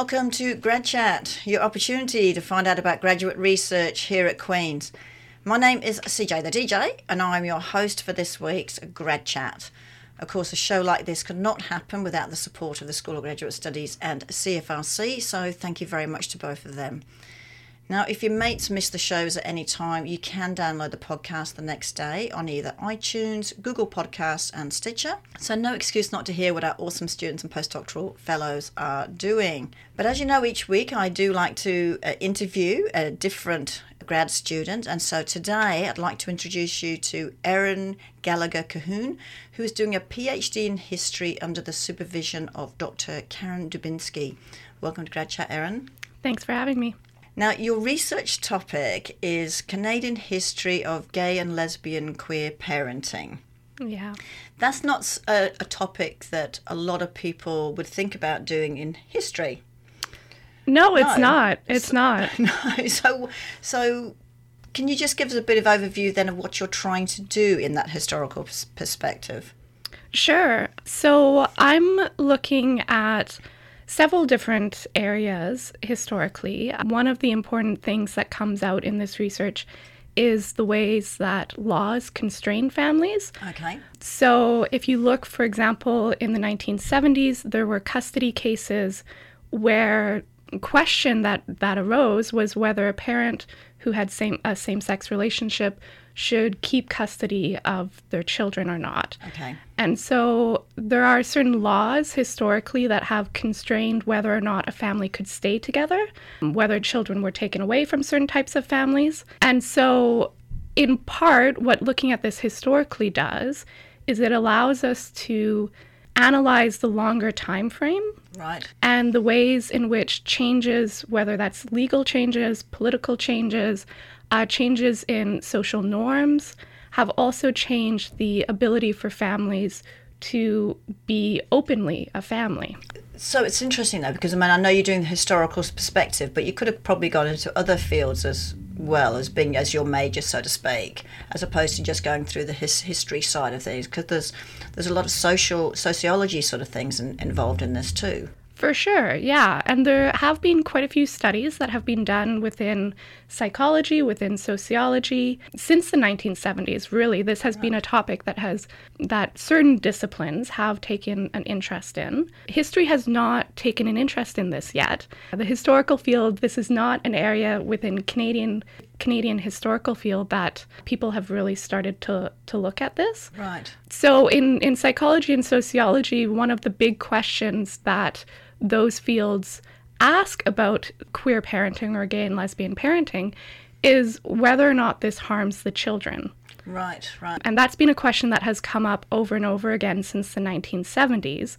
Welcome to Grad Chat, your opportunity to find out about graduate research here at Queen's. My name is CJ the DJ and I'm your host for this week's Grad Chat. Of course, a show like this could not happen without the support of the School of Graduate Studies and CFRC, so thank you very much to both of them. Now, if your mates miss the shows at any time, you can download the podcast the next day on either iTunes, Google Podcasts, and Stitcher. So, no excuse not to hear what our awesome students and postdoctoral fellows are doing. But as you know, each week I do like to uh, interview a different grad student, and so today I'd like to introduce you to Erin Gallagher Cahoon, who is doing a PhD in history under the supervision of Dr. Karen Dubinsky. Welcome to Grad Chat, Erin. Thanks for having me. Now, your research topic is Canadian history of gay and lesbian queer parenting. Yeah. That's not a, a, topic that a lot of people would think about doing in history. No, it's no. not. It's so, not. No. So, so can you just give us a bit of overview then of what you're trying to do in that historical perspective? Sure. So I'm looking at several different areas historically. One of the important things that comes out in this research is the ways that laws constrain families. Okay. So, if you look, for example, in the 1970s, there were custody cases where question that that arose was whether a parent who had same a same-sex relationship should keep custody of their children or not. Okay. And so there are certain laws historically that have constrained whether or not a family could stay together, whether children were taken away from certain types of families. And so in part what looking at this historically does is it allows us to analyze the longer time frame right and the ways in which changes whether that's legal changes political changes uh, changes in social norms have also changed the ability for families to be openly a family. So it's interesting though, because I mean, I know you're doing the historical perspective, but you could have probably gone into other fields as well as being as your major, so to speak, as opposed to just going through the his, history side of things, because there's there's a lot of social sociology sort of things in, involved in this too. For sure, yeah. And there have been quite a few studies that have been done within psychology, within sociology since the 1970s. Really, this has been a topic that has that certain disciplines have taken an interest in. History has not taken an interest in this yet. The historical field, this is not an area within Canadian Canadian historical field that people have really started to to look at this. Right. So in in psychology and sociology, one of the big questions that those fields ask about queer parenting or gay and lesbian parenting is whether or not this harms the children. Right, right. And that's been a question that has come up over and over again since the 1970s.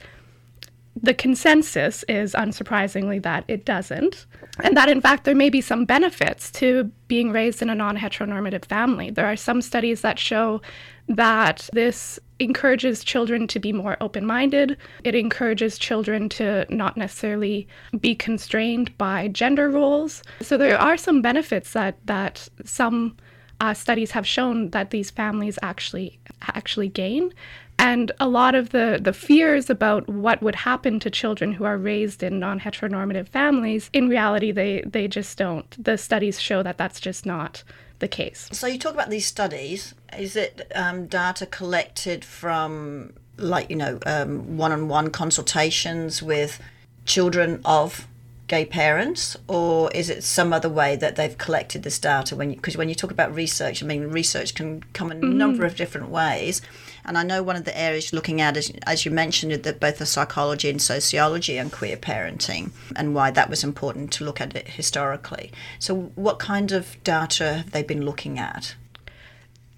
The consensus is, unsurprisingly, that it doesn't, and that in fact there may be some benefits to being raised in a non heteronormative family. There are some studies that show that this encourages children to be more open minded. It encourages children to not necessarily be constrained by gender roles. So there are some benefits that, that some uh, studies have shown that these families actually actually gain. And a lot of the, the fears about what would happen to children who are raised in non heteronormative families, in reality, they, they just don't. The studies show that that's just not the case. So you talk about these studies. Is it um, data collected from, like, you know, one on one consultations with children of gay parents, or is it some other way that they've collected this data? When because when you talk about research, I mean, research can come in a mm-hmm. number of different ways. And I know one of the areas looking at, is, as you mentioned, that both the psychology and sociology and queer parenting, and why that was important to look at it historically. So, what kind of data have they been looking at?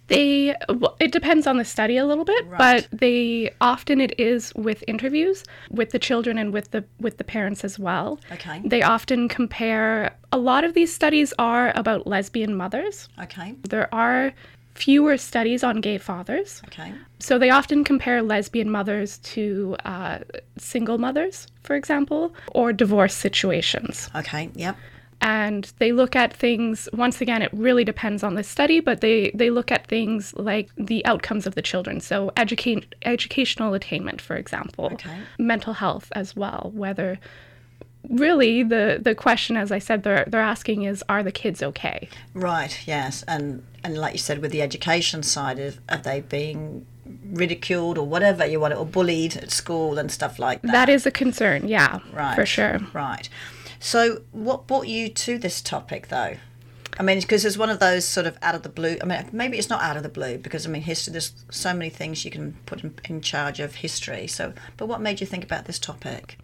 They it depends on the study a little bit, right. but they often it is with interviews with the children and with the with the parents as well. Okay. They often compare a lot of these studies are about lesbian mothers. Okay. There are fewer studies on gay fathers. Okay. So they often compare lesbian mothers to uh, single mothers, for example, or divorce situations. Okay, yep. and they look at things once again it really depends on the study but they they look at things like the outcomes of the children so educate educational attainment for example Okay. mental health as well whether really the the question as i said they're they're asking is are the kids okay Right, yes. And and like you said, with the education side, of, are they being ridiculed or whatever you want it, or bullied at school and stuff like that? that is a concern yeah right. for sure Right. So, what brought you to this topic, though? I mean, because it's one of those sort of out of the blue. I mean, maybe it's not out of the blue because I mean, history. There's so many things you can put in, in charge of history. So, but what made you think about this topic?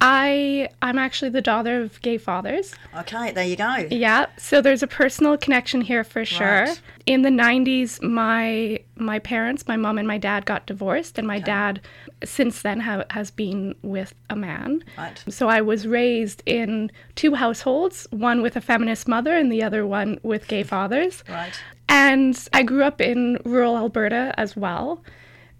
I i'm actually the daughter of gay fathers Okay, there you go. Yeah, so there's a personal connection here for sure. Right. In the 90s, my my parents, my mom and my dad got divorced and my dad since then ha- has been with a man. Right. So I was raised in two households, one with a feminist mother and the other one with gay fathers. Right. And I grew up in rural Alberta as well.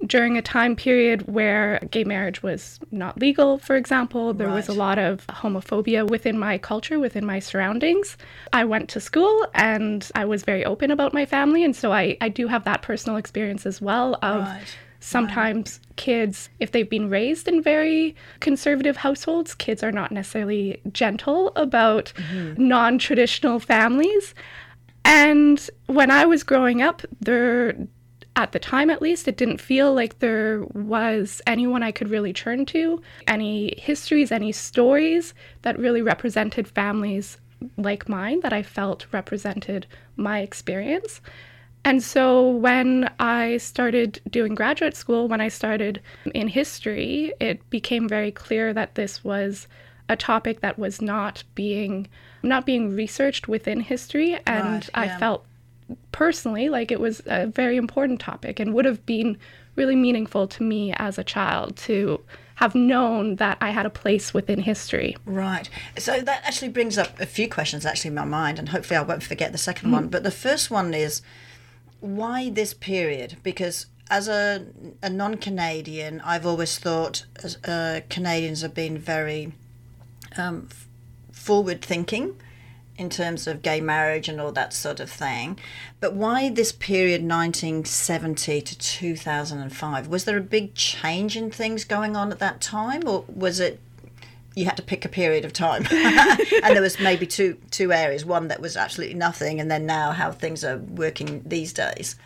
During a time period where gay marriage was not legal, for example, there was a lot of homophobia within my culture, within my surroundings. I went to school and I was very open about my family, and so I, I do have that personal experience as well of Right. sometimes kids, if they've been raised in very conservative households, kids are not necessarily gentle about mm-hmm. non traditional families. And when I was growing up, there, at the time at least, it didn't feel like there was anyone I could really turn to, any histories, any stories that really represented families like mine that I felt represented my experience. And so when I started doing graduate school, when I started in history, it became very clear that this was a topic that was not being not being researched within history and Right, I felt personally like it was a very important topic and would have been really meaningful to me as a child to have known that I had a place within history. Right. So that actually brings up a few questions actually in my mind, and hopefully I won't forget the 2nd one. But the first one is why this period? Because as a, a non Canadian, I've always thought as, uh, Canadians have been very um, f- forward thinking in terms of gay marriage and all that sort of thing. But why this period, 1970 to 2005? Was there a big change in things going on at that time, or was it you had to pick a period of time and there was maybe two two areas one that was absolutely nothing and then now how things are working these days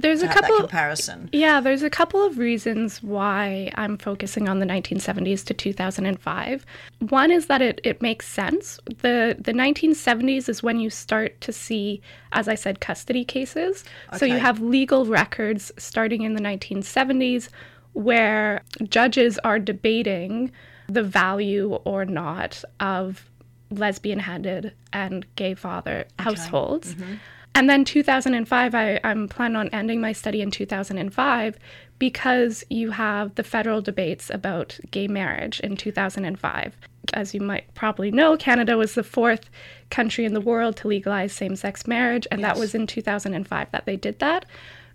There's a couple comparison Yeah, there's a couple of reasons why I'm focusing on the 1970s to 2005. One is that it, it makes sense. The the 1970s is when you start to see, as I said, custody cases. So you have legal records starting in the 1970s where judges are debating the value or not of lesbian handed and gay father households. Mm-hmm. And then 2005, I, I'm planning on ending my study in 2005 because you have the federal debates about gay marriage in 2005. As you might probably know, Canada was the fourth country in the world to legalize same sex marriage, and that was in 2005 that they did that.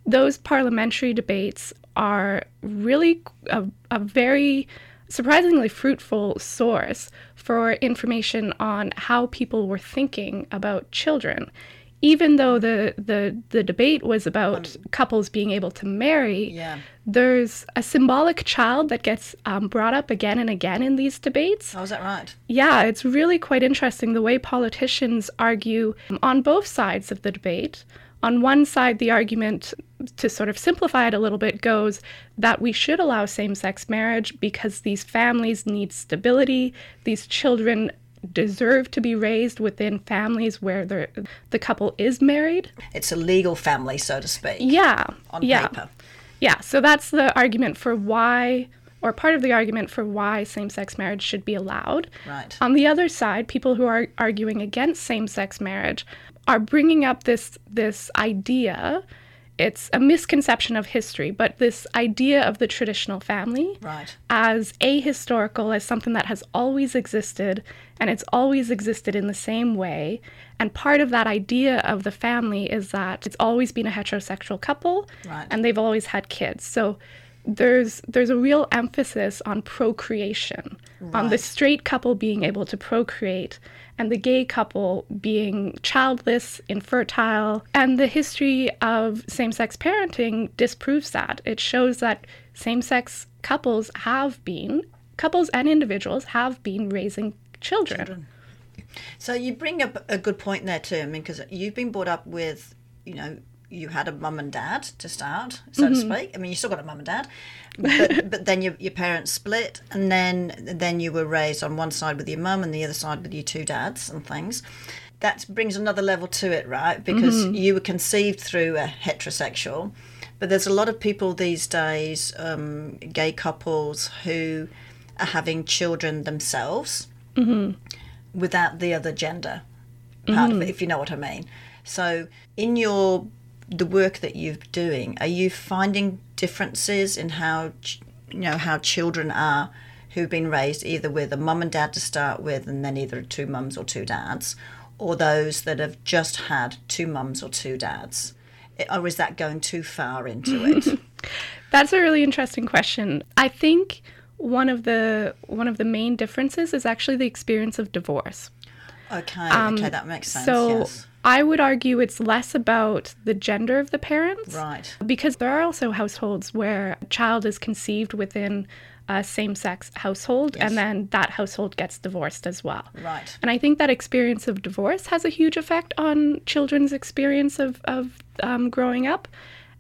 Those parliamentary debates are really a, a very surprisingly fruitful source for information on how people were thinking about children. Even though the, the, the debate was about couples being able to marry, yeah there's a symbolic child that gets um, brought up again and again in these debates. oh is that right Yeah, it's really quite interesting the way politicians argue on both sides of the debate. On one side, the argument, to sort of simplify it a little bit, goes that we should allow same sex marriage because these families need stability. These children deserve to be raised within families where the the couple is married. it's a legal family so to speak Yeah. on yeah. paper Yeah, so that's the argument for why, or part of the argument for why same sex marriage should be allowed. right On the other side, people who are arguing against same-sex marriage are bringing up this this idea. It's a misconception of history, but this idea of the traditional family right as ahistorical, as something that has always existed, and it's always existed in the same way. And part of that idea of the family is that it's always been a heterosexual couple, Right. and they've always had kids. So there's there's a real emphasis on procreation, on the straight couple being able to procreate and the gay couple being childless, infertile, and the history of same-sex parenting disproves that. It shows that same-sex couples have been couples and individuals have been raising children. So you bring up a good point there too. I mean, because you've been brought up with, you know, you had a mum and dad to start, so to mm-hmm. speak. I mean, you still got a mum and dad, but, but then your, your parents split, and then then you were raised on one side with your mum and the other side with your two dads and things. That brings another level to it, right? Because mm-hmm. you were conceived through a heterosexual, but there's a lot of people these days, um, gay couples who are having children themselves mm-hmm. without the other gender part of it, if you know what I mean. So, in your the work that you're doing, are you finding differences in how you know how children are who've been raised either with a mum and dad to start with, and then either two mums or two dads, or those that have just had two mums or two dads, or is that going too far into it? That's a really interesting question. I think one of the one of the main differences is actually the experience of divorce. Okay, okay, that makes sense. so yes. I would argue it's less about the gender of the parents. Right. Because there are also households where a child is conceived within a same sex household Yes. and then that household gets divorced as well. Right. And I think that experience of divorce has a huge effect on children's experience of, of um, growing up.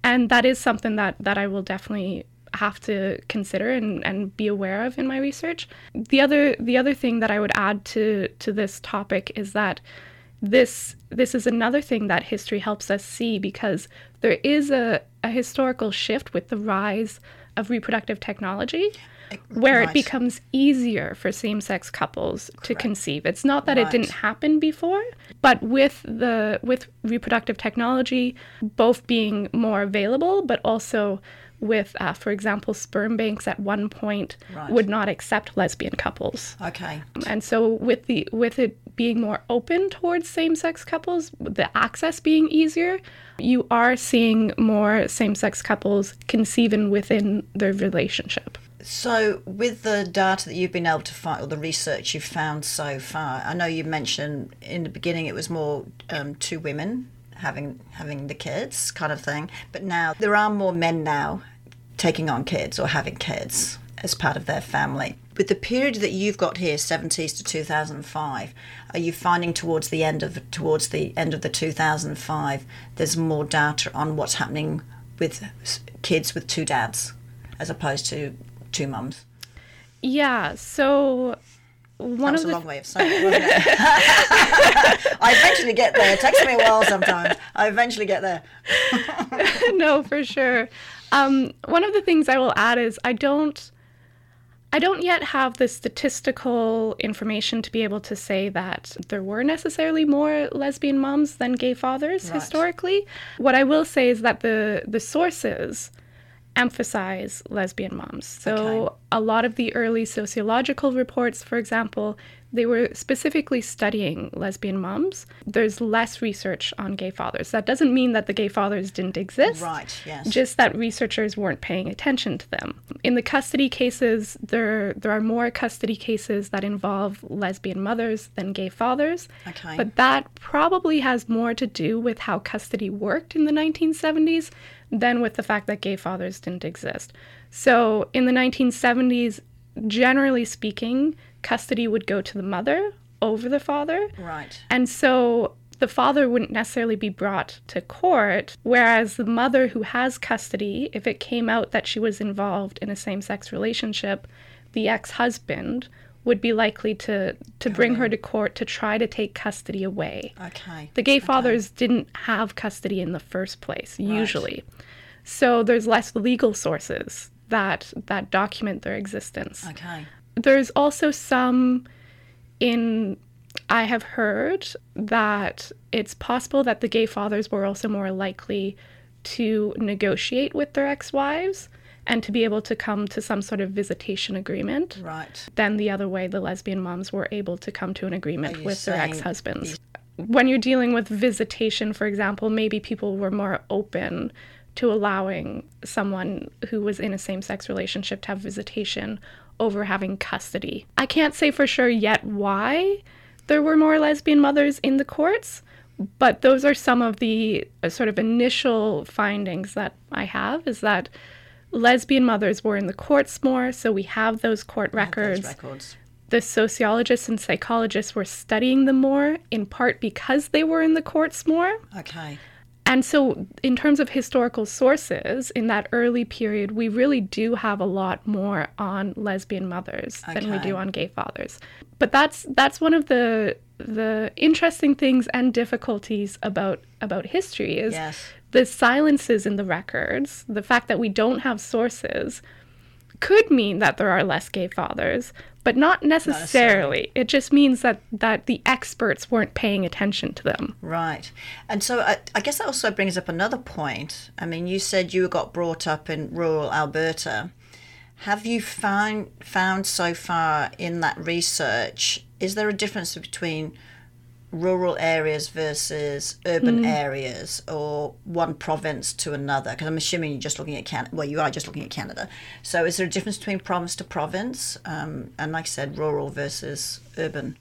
And that is something that, that I will definitely have to consider and, and be aware of in my research. The other the other thing that I would add to to this topic is that this this is another thing that history helps us see because there is a, a historical shift with the rise of reproductive technology where right. it becomes easier for same-sex couples to conceive. It's not that it didn't happen before, but with the with reproductive technology both being more available, but also with, uh, for example, sperm banks at one point Right. would not accept lesbian couples, Okay. and so with the with it being more open towards same-sex couples, the access being easier, you are seeing more same-sex couples conceiving within their relationship. So, with the data that you've been able to find, or the research you've found so far, I know you mentioned in the beginning it was more um, two women having having the kids, kind of thing. But now there are more men now taking on kids or having kids as part of their family. With the period that you've got here, 70s to 2005, are you finding towards the end of towards the end of the 2005, there's more data on what's happening with kids with two dads, as opposed to two mums? Yeah, so one That of was a the long way of saying it, wasn't it? I eventually get there. It takes me a while sometimes. I eventually get there. no, for sure. Um, one of the things I will add is I don't, I don't yet have the statistical information to be able to say that there were necessarily more lesbian moms than gay fathers Right. historically. What I will say is that the the sources emphasize lesbian moms. So Okay. a lot of the early sociological reports, for example, they were specifically studying lesbian moms. There's less research on gay fathers. That doesn't mean that the gay fathers didn't exist. Right, yes. Just that researchers weren't paying attention to them. In the custody cases, there there are more custody cases that involve lesbian mothers than gay fathers. Okay. But that probably has more to do with how custody worked in the 1970s than with the fact that gay fathers didn't exist. So in the 1970s, generally speaking, custody would go to the mother over the father. Right. And so the father wouldn't necessarily be brought to court, whereas the mother who has custody, if it came out that she was involved in a same sex relationship, the ex husband would be likely to, to bring her to court to try to take custody away. Okay. The gay fathers didn't have custody in the first place, usually. So there's less legal sources that that document their existence Okay. there's also some in I have heard that it's possible that the gay fathers were also more likely to negotiate with their ex-wives and to be able to come to some sort of visitation agreement Right. than the other way the lesbian moms were able to come to an agreement with their ex-husbands. When you're dealing with visitation, for example, maybe people were more open to allowing someone who was in a same sex relationship to have visitation over having custody. I can't say for sure yet why there were more lesbian mothers in the courts, but those are some of the uh, sort of initial findings that I have is that lesbian mothers were in the courts more, so we have those court records. Those records. The sociologists and psychologists were studying them more, in part because they were in the courts more. Okay. And so, in terms of historical sources, in that early period, we really do have a lot more on lesbian mothers than we do on gay fathers. But that's that's one of the the interesting things and difficulties about about history is Yes. the silences in the records, the fact that we don't have sources, could mean that there are less gay fathers, but not necessarily. It just means that that the experts weren't paying attention to them. Right. And so I, I guess that also brings up another point. I mean, you said you got brought up in rural Alberta. Have you found found so far in that research is there a difference between rural areas versus urban areas or one province to another? Because i'm assuming you're just looking at canada well you are just looking at canada. So is there a difference between province to province um, and like i said rural versus urban?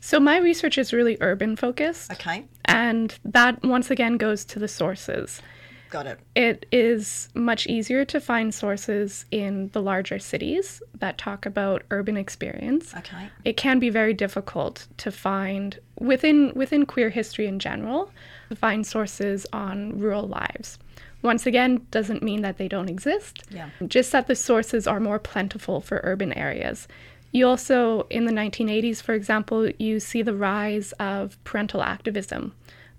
So my research is really urban focused, okay. And that once again goes to the sources. Got it It is much easier to find sources in the larger cities that talk about urban experience. okay It can be very difficult to find within within queer history in general to find sources on rural lives. Once again, doesn't mean that they don't exist. Yeah. Just that the sources are more plentiful for urban areas. You also, in the 1980s, for example, you see the rise of parental activism,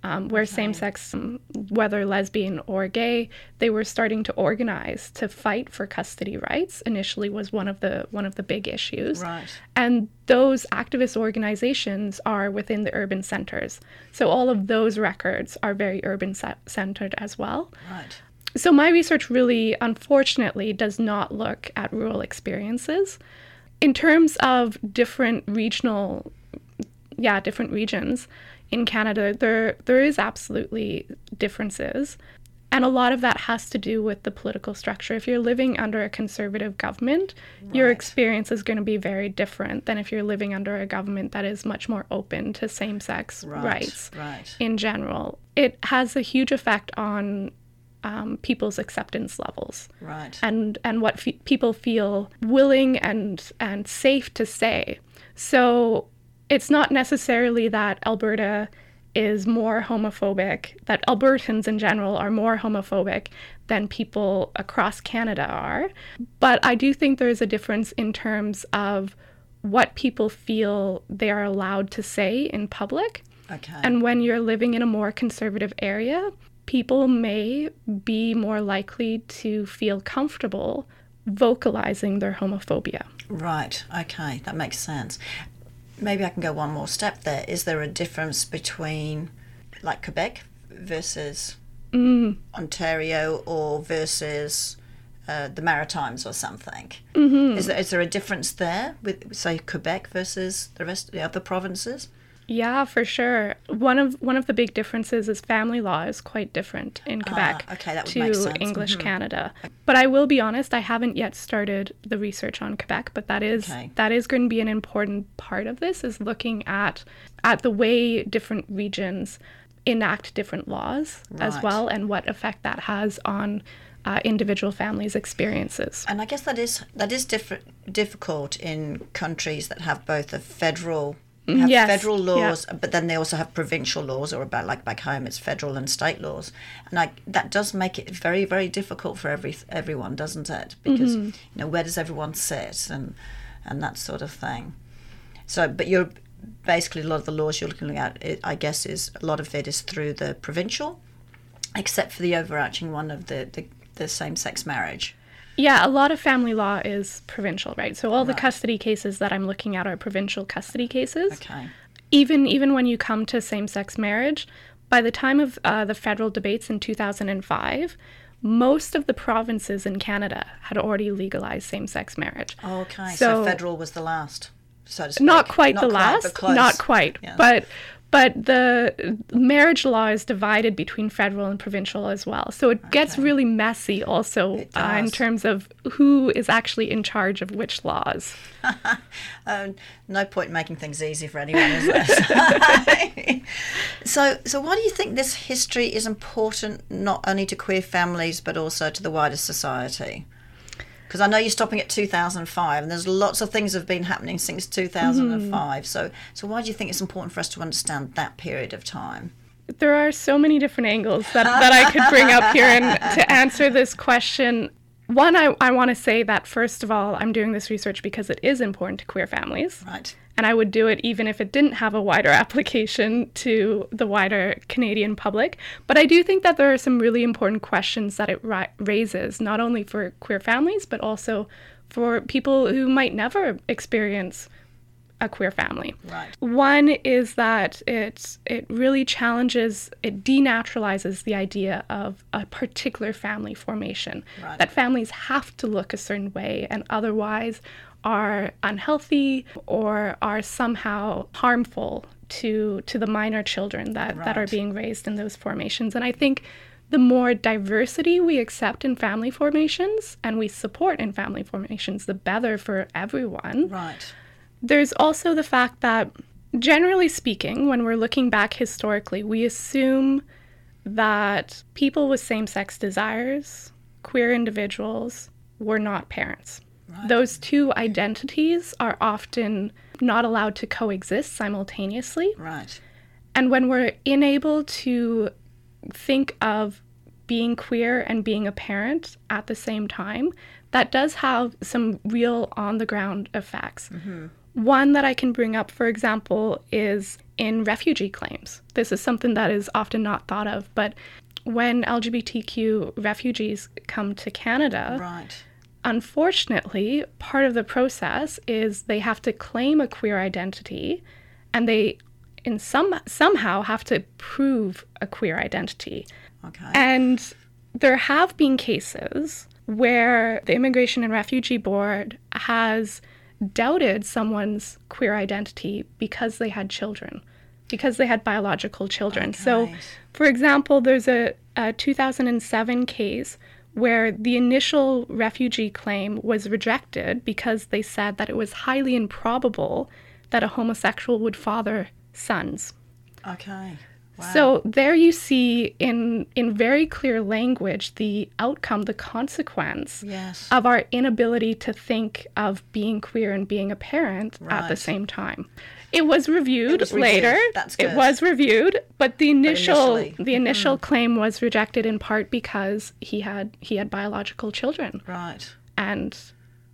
um, where same sex, um, whether lesbian or gay, they were starting to organize to fight for custody rights. Initially, was one of the one of the big issues. Right. And those activist organizations are within the urban centers. So all of those records are very urban ce- centered as well. Right. So my research really, unfortunately, does not look at rural experiences. In terms of different regional, yeah, different regions in Canada, there there is absolutely differences. And a lot of that has to do with the political structure. If you're living under a conservative government, your experience is going to be very different than if you're living under a government that is much more open to same sex Right. rights Right. in general. It has a huge effect on um, people's acceptance levels Right. and and what fe- people feel willing and and safe to say. So it's not necessarily that Alberta is more homophobic, that Albertans in general are more homophobic than people across Canada are. But I do think there is a difference in terms of what people feel they are allowed to say in public. Okay. And when you're living in a more conservative area, people may be more likely to feel comfortable vocalizing their homophobia. Right. Okay. That makes sense. Maybe I can go one more step there. Is there a difference between like Quebec versus Ontario or versus uh, the Maritimes or something? Mm-hmm. Is, there, is there a difference there with, say, Quebec versus the rest of the other provinces? Yeah, for sure. One of one of the big differences is family law is quite different in Quebec Ah, okay, that to sense. English Canada. But I will be honest, I haven't yet started the research on Quebec, but that is Okay. that is going to be an important part of this is looking at at the way different regions enact different laws as well and what effect that has on uh, individual families' experiences. And I guess that is that is different, difficult in countries that have both a federal have yes, federal yeah. laws, but then they also have provincial laws, or about like back home, it's federal and state laws, and like that does make it very very difficult for every everyone, doesn't it? Because Mm-hmm. you know where does everyone sit and and that sort of thing. So, but you're basically a lot of the laws you're looking at, it, I guess, is a lot of it is through the provincial, except for the overarching one of the the, the same sex marriage. Yeah, a lot of family law is provincial, right? So all the custody cases that I'm looking at are provincial custody cases. Okay. Even even when you come to same-sex marriage, by the time of uh, the federal debates in 2005, most of the provinces in Canada had already legalized same-sex marriage. Okay, so, So- federal was the last, so to speak. Not quite the but last, not quite, Yeah. but but the marriage law is divided between federal and provincial as well. So it gets really messy also uh, in terms of who is actually in charge of which laws. Uh, no point in making things easy for anyone, is there? so, so why do you think this history is important not only to queer families but also to the wider society? Because I know you're stopping at 2005, and there's lots of things have been happening since 2005. Mm-hmm. So, so why do you think it's important for us to understand that period of time? There are so many different angles that, that I could bring up here and to answer this question. One, I, I want to say that first of all, I'm doing this research because it is important to queer families. Right. and I would do it even if it didn't have a wider application to the wider Canadian public. But I do think that there are some really important questions that it ri- raises, not only for queer families, but also for people who might never experience a queer family. Right. One is that it it really challenges, it denaturalizes the idea of a particular family formation. Right. That families have to look a certain way and otherwise are unhealthy or are somehow harmful to to the minor children that, that are being raised in those formations. And I think the more diversity we accept in family formations and we support in family formations, the better for everyone. Right. There's also the fact that, generally speaking, when we're looking back historically, we assume that people with same sex desires, queer individuals, were not parents. Those two identities are often not allowed to coexist simultaneously. Right. And when we're unable to think of being queer and being a parent at the same time, that does have some real on the ground effects. Mm-hmm. One that I can bring up, for example, is in refugee claims. This is something that is often not thought of, but when LGBTQ refugees come to Canada, Right. unfortunately, part of the process is they have to claim a queer identity and they in some somehow have to prove a queer identity. Okay. And there have been cases where the Immigration and Refugee Board has doubted someone's queer identity because they had children, because they had biological children. Oh so, for example, there's a, a 2007 case where the initial refugee claim was rejected because they said that it was highly improbable that a homosexual would father sons. okay. Wow. So there you see in in very clear language the outcome, the consequence yes. of our inability to think of being queer and being a parent at the same time. It was reviewed was reviewed. later. That's It was reviewed, but the initial mm-hmm. the initial claim was rejected in part because he had he had biological children right. and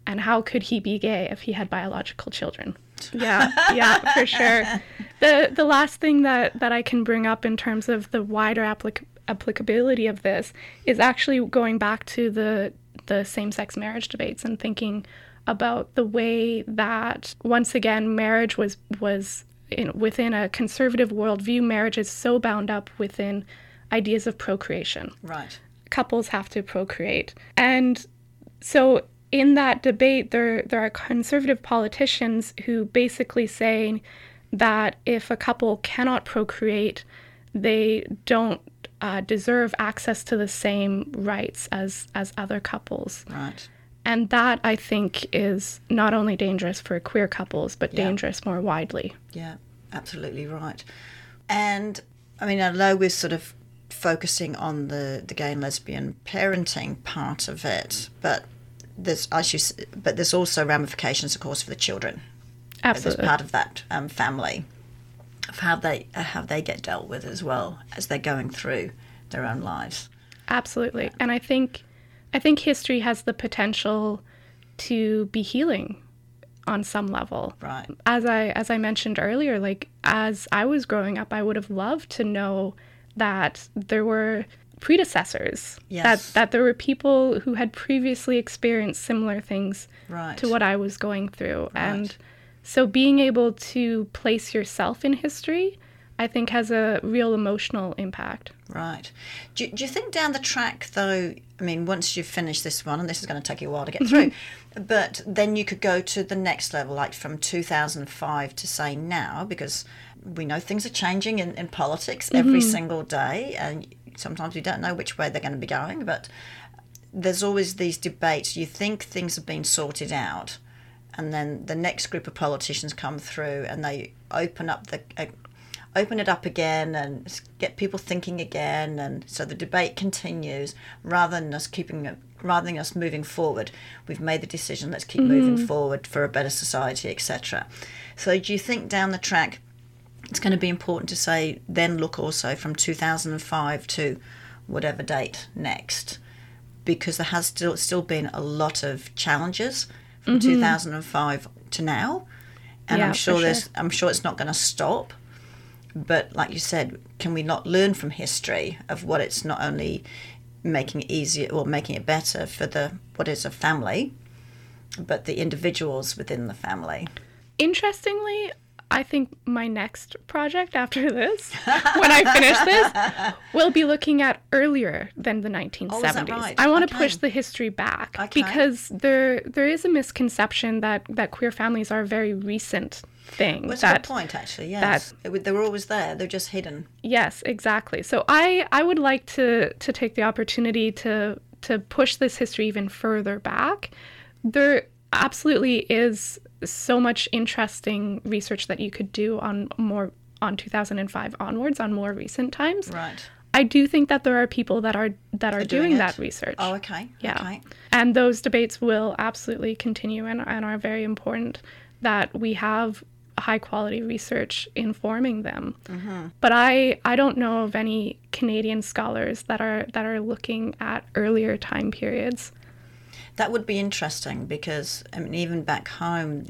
and how could he be gay if he had biological children yeah yeah for sure the the last thing that that i can bring up in terms of the wider applic- applicability of this is actually going back to the the same-sex marriage debates and thinking about the way that once again marriage was was in, within a conservative worldview marriage is so bound up within ideas of procreation Right. couples have to procreate. And so in that debate there there are conservative politicians who basically saying that if a couple cannot procreate, they don't uh, deserve access to the same rights as as other couples. Right. And that I think is not only dangerous for queer couples, but Yeah. dangerous more widely. Yeah, absolutely right. And I mean, I know we're sort of focusing on the, the gay and lesbian parenting part of it, but there's as you, but there's also ramifications, of course, for the children as part of that um, family, of how they uh, how they get dealt with as well as they're going through their own lives. Absolutely. And I think I think history has the potential to be healing on some level. Right. As I as I mentioned earlier, like as I was growing up, I would have loved to know that there were predecessors. Yes. That that there were people who had previously experienced similar things Right. to what I was going through. And so being able to place yourself in history, I think has a real emotional impact. Right. Do, do you think down the track, though, I mean, once you've finished this one, and this is going to take you a while to get through, but then you could go to the next level, like from 2005 to say now, because we know things are changing in, in politics every mm-hmm. single day, and sometimes we don't know which way they're going to be going. But there's always these debates. You think things have been sorted out, and then the next group of politicians come through and they open up the uh, open it up again and get people thinking again, and so the debate continues rather than us keeping. Rather than us moving forward, we've made the decision. Let's keep moving forward for a better society, etc. So, do you think down the track it's going to be important to say then look also from 2005 to whatever date next because there has still still been a lot of challenges from mm-hmm. 2005 to now. And Yeah, I'm sure there's sure. I'm sure it's not going to stop. But like you said can we not learn from history of what it's not only making it easier or making it better for the what is a family but the individuals within the family? Interestingly, I think my next project after this, when I finish this, will be looking at earlier than the 1970s. right? I want to Okay. push the history back Okay. because there there is a misconception that that queer families are a very recent thing. Well, that's that a good point, actually. Yes, they, were, they were always there. They're just hidden. Yes, exactly. So I I would like to to take the opportunity to to push this history even further back. There absolutely is so much interesting research that you could do on more on 2005 onwards on more recent times. Right. I do think that there are people that are that are doing doing, that research. Oh, okay. Yeah. Okay. And those debates will absolutely continue and, and are very important that we have high quality research informing them. Mm-hmm. But I, I don't know of any Canadian scholars that are that are looking at earlier time periods. That would be interesting because, I mean, even back home,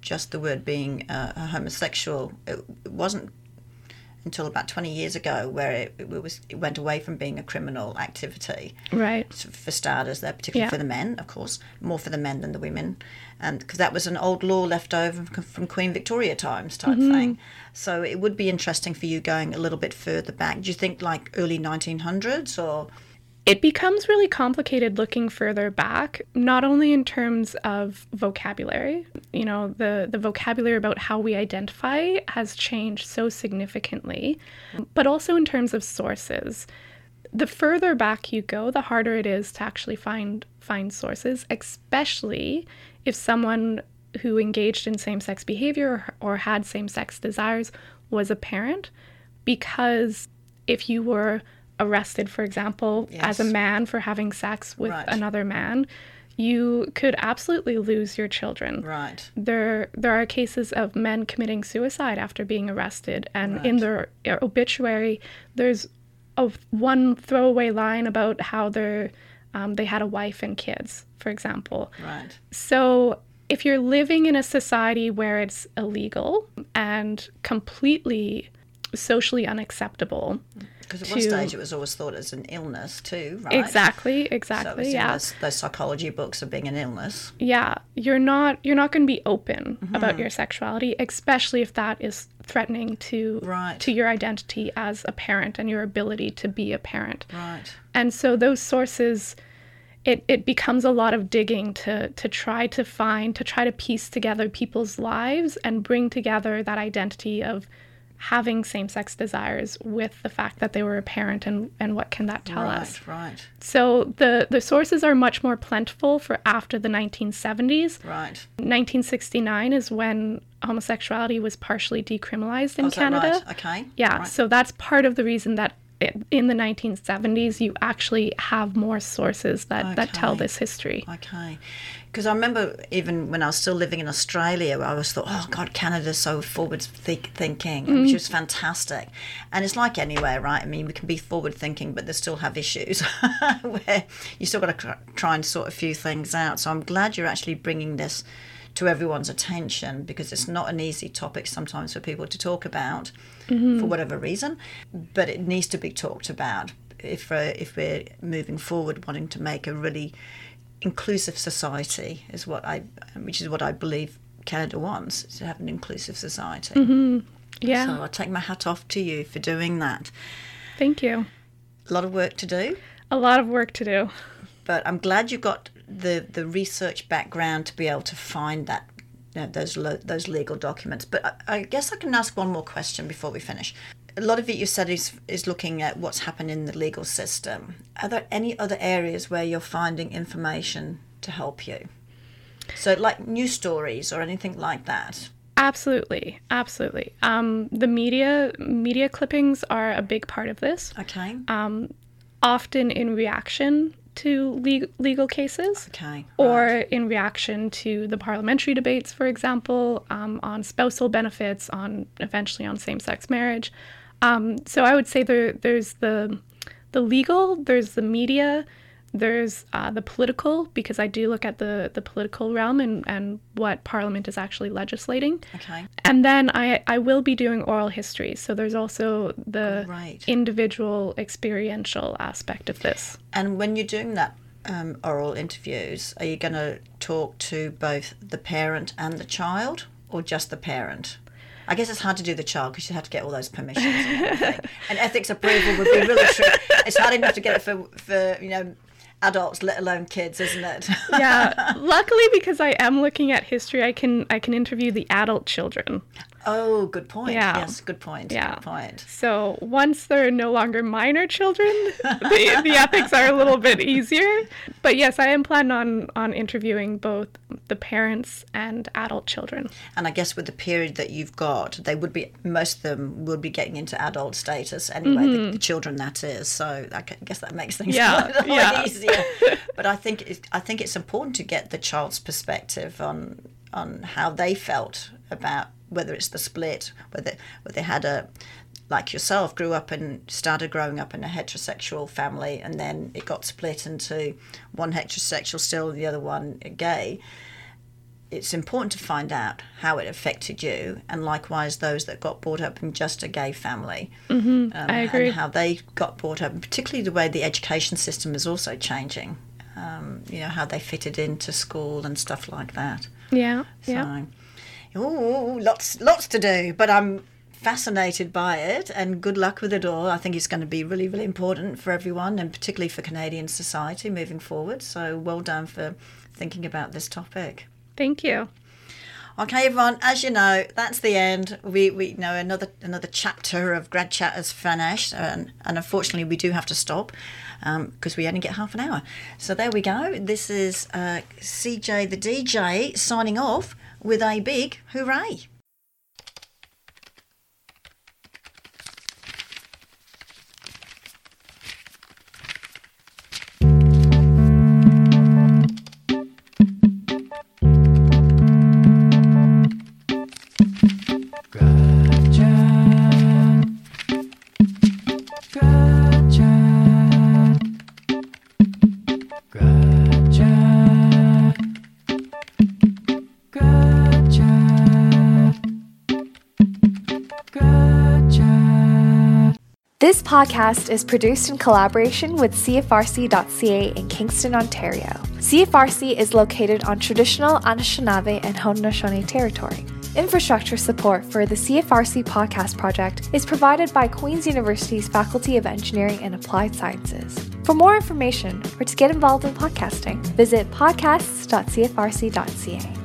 just the word being uh, a homosexual, it, it wasn't until about 20 years ago where it, it was it went away from being a criminal activity. Right. For starters, there, particularly Yeah. for the men, of course, more for the men than the women, and because that was an old law left over from, from Queen Victoria times type Mm-hmm. thing. So it would be interesting for you going a little bit further back. Do you think like early 1900s or? It becomes really complicated looking further back, not only in terms of vocabulary, you know, the, the vocabulary about how we identify has changed so significantly, but also in terms of sources. The further back you go, the harder it is to actually find find sources, especially if someone who engaged in same-sex behavior or had same-sex desires was a parent because if you were arrested, for example, as a man for having sex with Right. another man, you could absolutely lose your children. Right. There, there are cases of men committing suicide after being arrested, and in their obituary, there's a one throwaway line about how they're, um, they had a wife and kids, for example. Right. So, if you're living in a society where it's illegal and completely socially unacceptable, Because at one stage it was always thought as an illness too, right? exactly, So exactly, was yeah, those, those psychology books of being an illness. yeah, you're not you're not going to be open Mm-hmm. about your sexuality, especially if that is threatening to Right. to your identity as a parent and your ability to be a parent. Right. And so those sources it, it becomes a lot of digging to to try to find to try to piece together people's lives and bring together that identity of having same-sex desires with the fact that they were a parent and and what can that tell right. us Right. so the the sources are much more plentiful for after the 1970s Right. 1969 is when homosexuality was partially decriminalized in Oh, Canada right? Okay. yeah, Right. so that's part of the reason that in the 1970s you actually have more sources that, that tell this history. Okay. Because I remember even when I was still living in Australia, I always thought, oh God, Canada's so forward think- thinking, Mm. which was fantastic. And it's like anywhere, right? I mean, we can be forward thinking, but they still have issues where you still got to try and sort a few things out. So I'm glad you're actually bringing this to everyone's attention because it's not an easy topic sometimes for people to talk about for whatever reason, but it needs to be talked about if uh, if we're moving forward, wanting to make a really inclusive society is what I, which is what I believe Canada wants is to have an inclusive society. Yeah, So I take my hat off to you for doing that. thank you. A lot of work to do, A lot of work to do. but I'm glad you got the the research background to be able to find that you know, those lo- those legal documents. But I, I guess I can ask one more question before we finish. A lot of it you said is is looking at what's happened in the legal system. Are there any other areas where you're finding information to help you? So, like news stories or anything like that. Absolutely, absolutely. Um, the media media clippings are a big part of this. Okay. Um, often in reaction to le- legal cases, Okay. or in reaction to the parliamentary debates, for example, um, on spousal benefits, on eventually on same-sex marriage. Um, so I would say there there's the the legal, there's the media, there's uh, the political because I do look at the the political realm and and what Parliament is actually legislating. Okay. And then I, I will be doing oral history. So there's also the Right. individual experiential aspect of this. And when you're doing that um, oral interviews, are you going to talk to both the parent and the child, or just the parent? I guess it's hard to do the child because you have to get all those permissions and and ethics approval would be really tricky. It's hard enough to get it for, for you know adults, let alone kids, isn't it? Yeah. luckily because I am looking at history, I can I can interview the adult children. Oh, good point. Yeah. Yes, good point. Yeah. Good point. So once they're no longer minor children, the, the ethics are a little bit easier. But yes, I am planning on on interviewing both the parents and adult children. And I guess with the period that you've got, they would be most of them would be getting into adult status anyway. The, mm-hmm. the children, that is. So I guess that makes things Yeah, a little yeah. easier. but I think it, I think it's important to get the child's perspective on on how they felt about whether it's the split, whether whether they had a like yourself grew up and started growing up in a heterosexual family and then it got split into one heterosexual still the other one gay it's important to find out how it affected you, and likewise those that got brought up in just a gay family. Mm-hmm, um, I agree. And how they got brought up, and particularly the way the education system is also changing. Um, you know how they fitted into school and stuff like that. Yeah. Yeah. Ooh, lots, lots to do, but I'm fascinated by it, and good luck with it all. I think it's going to be really, really important for everyone, and particularly for Canadian society moving forward. So, well done for thinking about this topic. Thank you. Okay, everyone. As you know, that's the end. We we know another another chapter of grad chat has finished, and, and unfortunately, we do have to stop because we only get half an hour. So there we go. This is uh, CJ the DJ signing off with a big hooray. This podcast is produced in collaboration with CFRC.ca in Kingston, Ontario. CFRC is located on traditional Anishinaabe and Haudenosaunee territory. Infrastructure support for the CFRC podcast project is provided by Queen's University's Faculty of Engineering and Applied Sciences. For more information or to get involved in podcasting, visit podcasts.cfrc.ca.